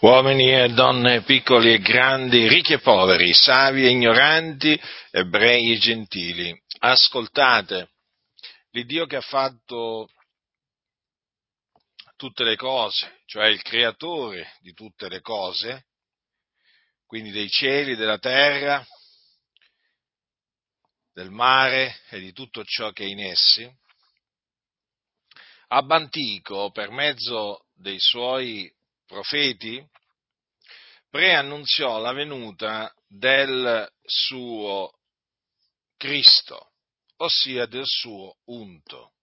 uomini e donne, piccoli e grandi, ricchi e poveri, savi e ignoranti, ebrei e gentili. Ascoltate, l'Iddio che ha fatto tutte le cose, cioè il creatore di tutte le cose, quindi dei cieli, della terra, del mare e di tutto ciò che è in essi, Abantico, per mezzo dei suoi profeti, preannunziò la venuta del suo Cristo, ossia del suo unto,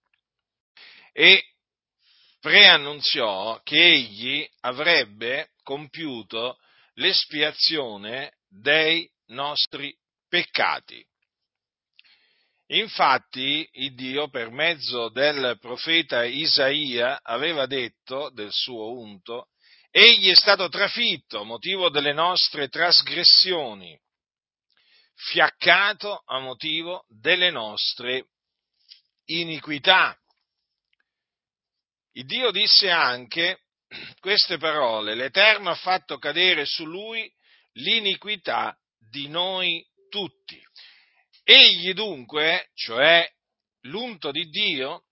e preannunziò che egli avrebbe compiuto l'espiazione dei nostri peccati. Infatti, il Dio, per mezzo del profeta Isaia, aveva detto del suo unto, Egli è stato trafitto a motivo delle nostre trasgressioni, fiaccato a motivo delle nostre iniquità. Il Dio disse anche queste parole, l'Eterno ha fatto cadere su lui l'iniquità di noi tutti. Egli dunque, cioè l'unto di Dio,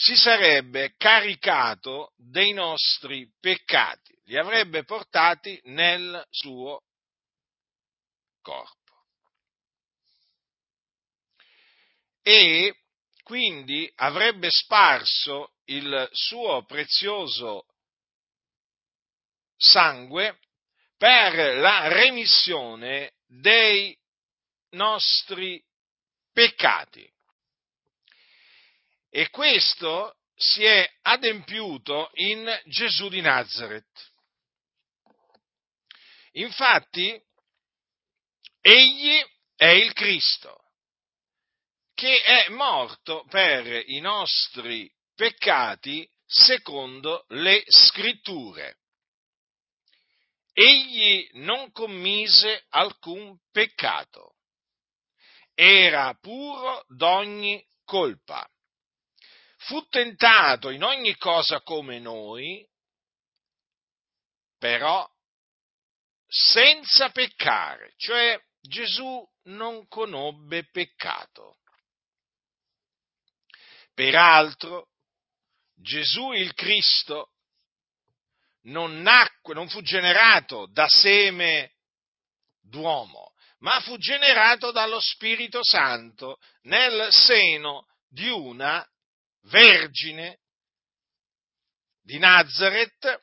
si sarebbe caricato dei nostri peccati, li avrebbe portati nel suo corpo. E quindi avrebbe sparso il suo prezioso sangue per la remissione dei nostri peccati. E questo si è adempiuto in Gesù di Nazareth. Infatti, egli è il Cristo, che è morto per i nostri peccati secondo le scritture. Egli non commise alcun peccato, era puro d'ogni colpa fu tentato in ogni cosa come noi, però senza peccare, cioè Gesù non conobbe peccato. Peraltro, Gesù il Cristo non nacque, non fu generato da seme d'uomo, ma fu generato dallo Spirito Santo nel seno di una vergine di Nazareth,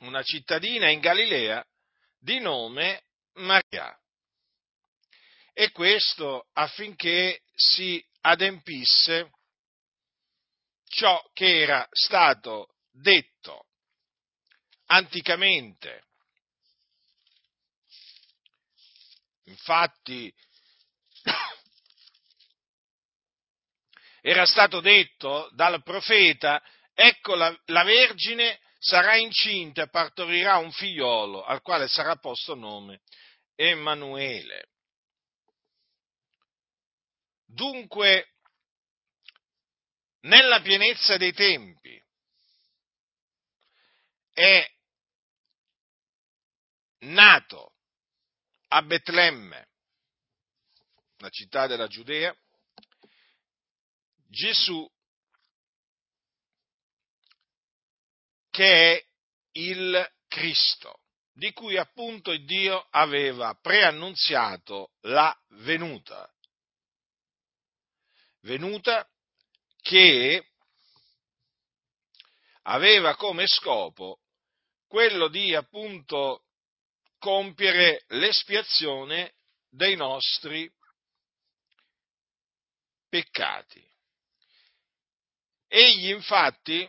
una cittadina in Galilea di nome Maria. E questo affinché si adempisse ciò che era stato detto anticamente. Infatti era stato detto dal profeta, ecco la, la Vergine sarà incinta e partorirà un figliolo al quale sarà posto nome Emanuele. Dunque, nella pienezza dei tempi è nato a Betlemme, la città della Giudea, Gesù che è il Cristo, di cui appunto Dio aveva preannunziato la venuta. Venuta che aveva come scopo quello di appunto compiere l'espiazione dei nostri peccati. Egli infatti,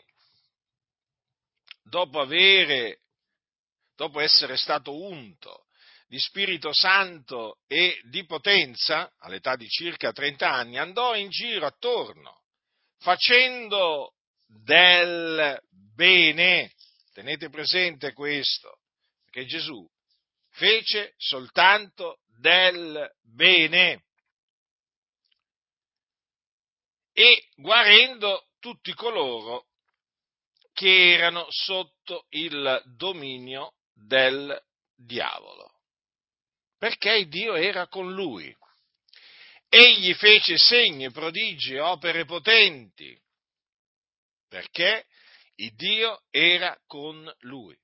dopo avere, dopo essere stato unto di Spirito Santo e di potenza, all'età di circa 30 anni, andò in giro attorno, facendo del bene. Tenete presente questo, perché Gesù fece soltanto del bene. E guarendo tutti coloro che erano sotto il dominio del diavolo, perché Dio era con lui. Egli fece segni, prodigi, opere potenti, perché il Dio era con lui.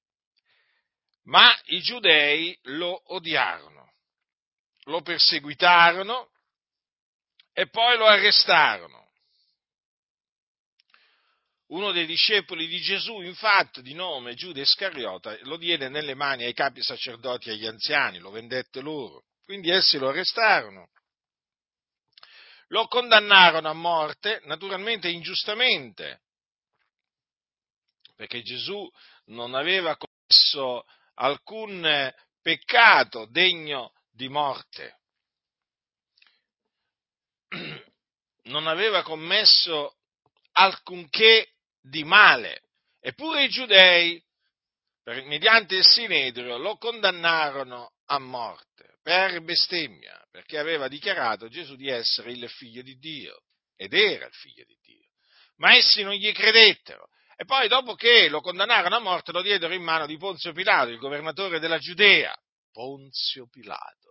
Ma i giudei lo odiarono, lo perseguitarono e poi lo arrestarono. Uno dei discepoli di Gesù, infatti, di nome Giuda Iscariota, lo diede nelle mani ai capi sacerdoti e agli anziani, lo vendette loro. Quindi essi lo arrestarono. Lo condannarono a morte, naturalmente ingiustamente, perché Gesù non aveva commesso alcun peccato degno di morte. Non aveva commesso alcunché di male. Eppure i giudei, per, mediante il Sinedrio, lo condannarono a morte per bestemmia, perché aveva dichiarato Gesù di essere il figlio di Dio, ed era il figlio di Dio. Ma essi non gli credettero. E poi, dopo che lo condannarono a morte, lo diedero in mano di Ponzio Pilato, il governatore della Giudea. Ponzio Pilato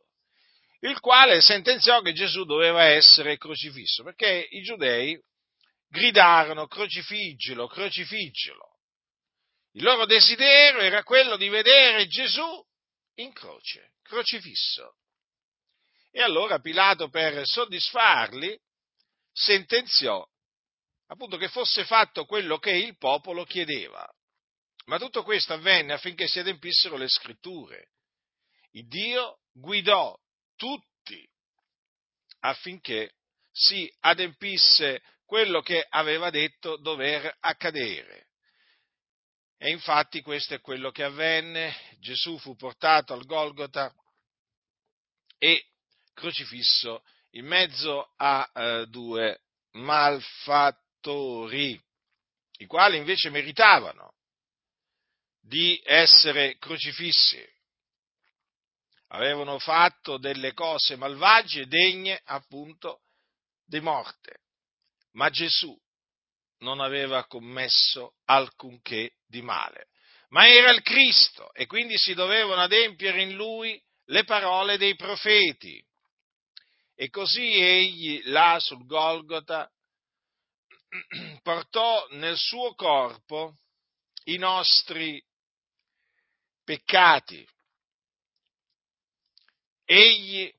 il quale sentenziò che Gesù doveva essere crocifisso, perché i giudei gridarono crocifiggilo, crocifiggilo. Il loro desiderio era quello di vedere Gesù in croce, crocifisso. E allora Pilato, per soddisfarli, sentenziò appunto che fosse fatto quello che il popolo chiedeva. Ma tutto questo avvenne affinché si adempissero le scritture. Il Dio guidò tutti affinché si adempisse quello che aveva detto dover accadere. E infatti questo è quello che avvenne. Gesù fu portato al Golgota e crocifisso in mezzo a eh, due malfattori, i quali invece meritavano di essere crocifissi. Avevano fatto delle cose malvagie degne appunto di morte ma Gesù non aveva commesso alcunché di male, ma era il Cristo e quindi si dovevano adempiere in lui le parole dei profeti. E così egli là sul Golgota portò nel suo corpo i nostri peccati. Egli,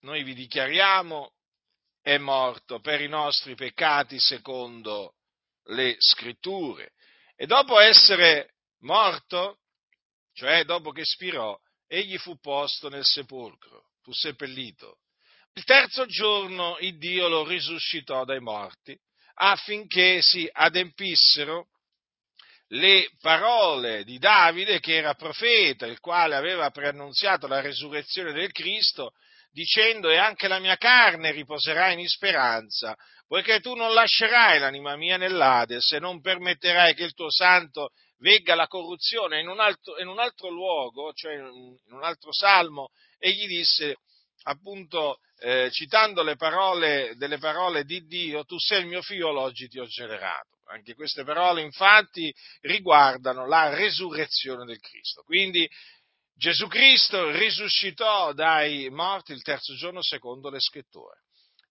noi vi dichiariamo, è morto per i nostri peccati secondo le scritture. E dopo essere morto, cioè dopo che spirò, egli fu posto nel sepolcro, fu seppellito. Il terzo giorno il Dio lo risuscitò dai morti affinché si adempissero le parole di Davide, che era profeta, il quale aveva preannunziato la resurrezione del Cristo, dicendo e anche la mia carne riposerà in speranza, poiché tu non lascerai l'anima mia nell'Ades e non permetterai che il tuo santo vegga la corruzione. In un altro, in un altro luogo, cioè in un altro salmo, egli disse, appunto, eh, citando le parole, delle parole di Dio, tu sei il mio figlio, oggi ti ho generato. Anche queste parole, infatti, riguardano la resurrezione del Cristo. Quindi Gesù Cristo risuscitò dai morti il terzo giorno secondo le scritture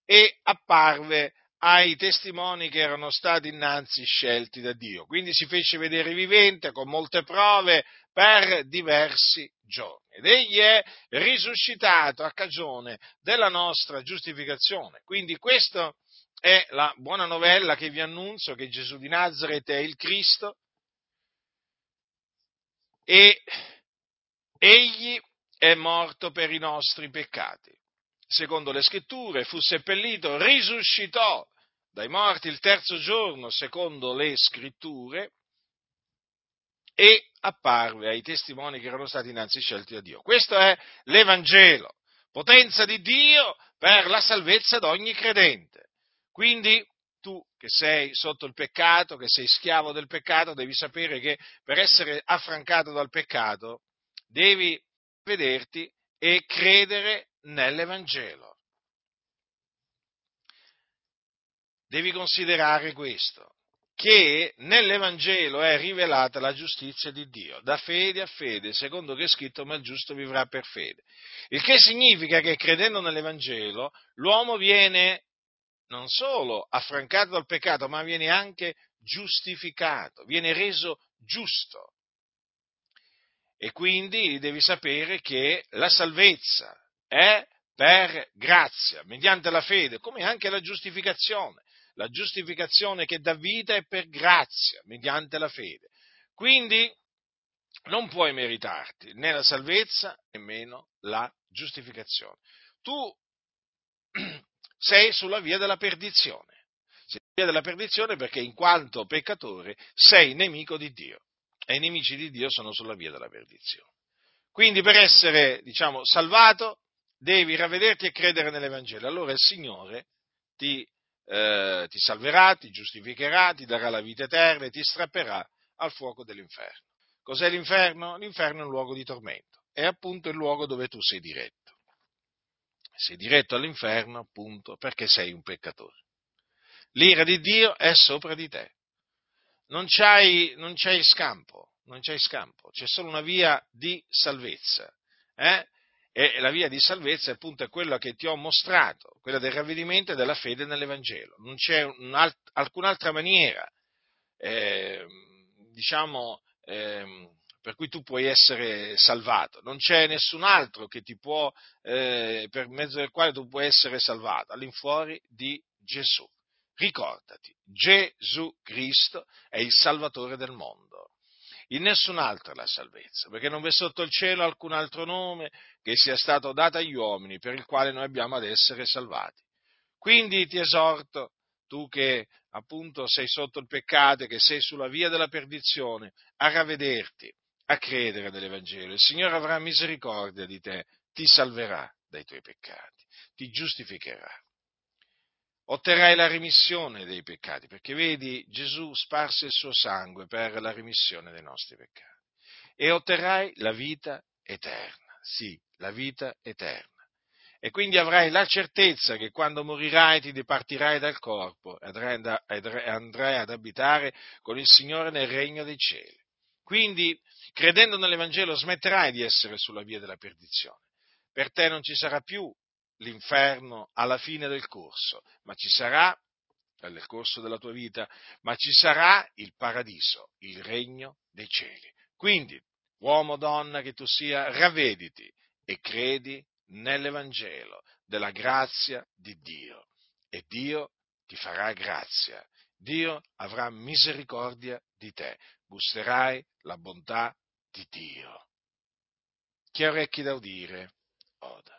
e apparve ai testimoni che erano stati innanzi scelti da Dio. Quindi si fece vedere vivente con molte prove per diversi giorni. Ed egli è risuscitato a cagione della nostra giustificazione. Quindi questa è la buona novella che vi annuncio che Gesù di Nazareth è il Cristo e Egli è morto per i nostri peccati. Secondo le scritture fu seppellito, risuscitò dai morti il terzo giorno, secondo le scritture, e apparve ai testimoni che erano stati innanzi scelti da Dio. Questo è l'Evangelo, potenza di Dio per la salvezza di ogni credente. Quindi tu che sei sotto il peccato, che sei schiavo del peccato, devi sapere che per essere affrancato dal peccato devi vederti e credere nell'Evangelo. Devi considerare questo. che nell'Evangelo è rivelata la giustizia di Dio, da fede a fede, secondo che è scritto, ma il giusto vivrà per fede. Il che significa che credendo nell'Evangelo l'uomo viene non solo affrancato dal peccato, ma viene anche giustificato, viene reso giusto. E quindi devi sapere che la salvezza è per grazia, mediante la fede, come anche la giustificazione. La giustificazione che dà vita è per grazia, mediante la fede. Quindi non puoi meritarti né la salvezza nemmeno la giustificazione. Tu sei sulla via della perdizione. Sei sulla via della perdizione perché in quanto peccatore sei nemico di Dio e i nemici di Dio sono sulla via della perdizione. Quindi per essere, diciamo, salvato devi ravvederti e credere nell'Evangelo. Allora il Signore ti, eh, ti salverà, ti giustificherà, ti darà la vita eterna e ti strapperà al fuoco dell'inferno. Cos'è l'inferno? L'inferno è un luogo di tormento, è appunto il luogo dove tu sei diretto. Sei diretto all'inferno appunto perché sei un peccatore. L'ira di Dio è sopra di te. Non c'hai, non c'hai scampo, non c'hai scampo, c'è solo una via di salvezza. Eh? E la via di salvezza appunto è quella che ti ho mostrato, quella del ravvedimento e della fede nell'Evangelo. Non c'è alcun'altra maniera, eh, diciamo, eh, per cui tu puoi essere salvato. Non c'è nessun altro che ti può, eh, per mezzo del quale tu puoi essere salvato, all'infuori di Gesù. Ricordati, Gesù Cristo è il Salvatore del mondo in nessun altro è la salvezza, perché non v'è sotto il cielo alcun altro nome che sia stato dato agli uomini per il quale noi abbiamo ad essere salvati. Quindi ti esorto, tu che appunto sei sotto il peccato e che sei sulla via della perdizione, a ravvederti, a credere nell'Evangelo. Il Signore avrà misericordia di te, ti salverà dai tuoi peccati, ti giustificherà otterrai la remissione dei peccati, perché vedi Gesù sparse il suo sangue per la remissione dei nostri peccati e otterrai la vita eterna, sì, la vita eterna. E quindi avrai la certezza che quando morirai ti dipartirai dal corpo e andrai ad abitare con il Signore nel regno dei cieli. Quindi, credendo nell'Evangelo, smetterai di essere sulla via della perdizione. Per te non ci sarà più l'inferno alla fine del corso, ma ci sarà, nel corso della tua vita, ma ci sarà il paradiso, il regno dei cieli. Quindi, uomo o donna che tu sia, ravvediti e credi nell'Evangelo della grazia di Dio e Dio ti farà grazia. Dio avrà misericordia di te, gusterai la bontà di Dio. Chi ha orecchi da udire, oda.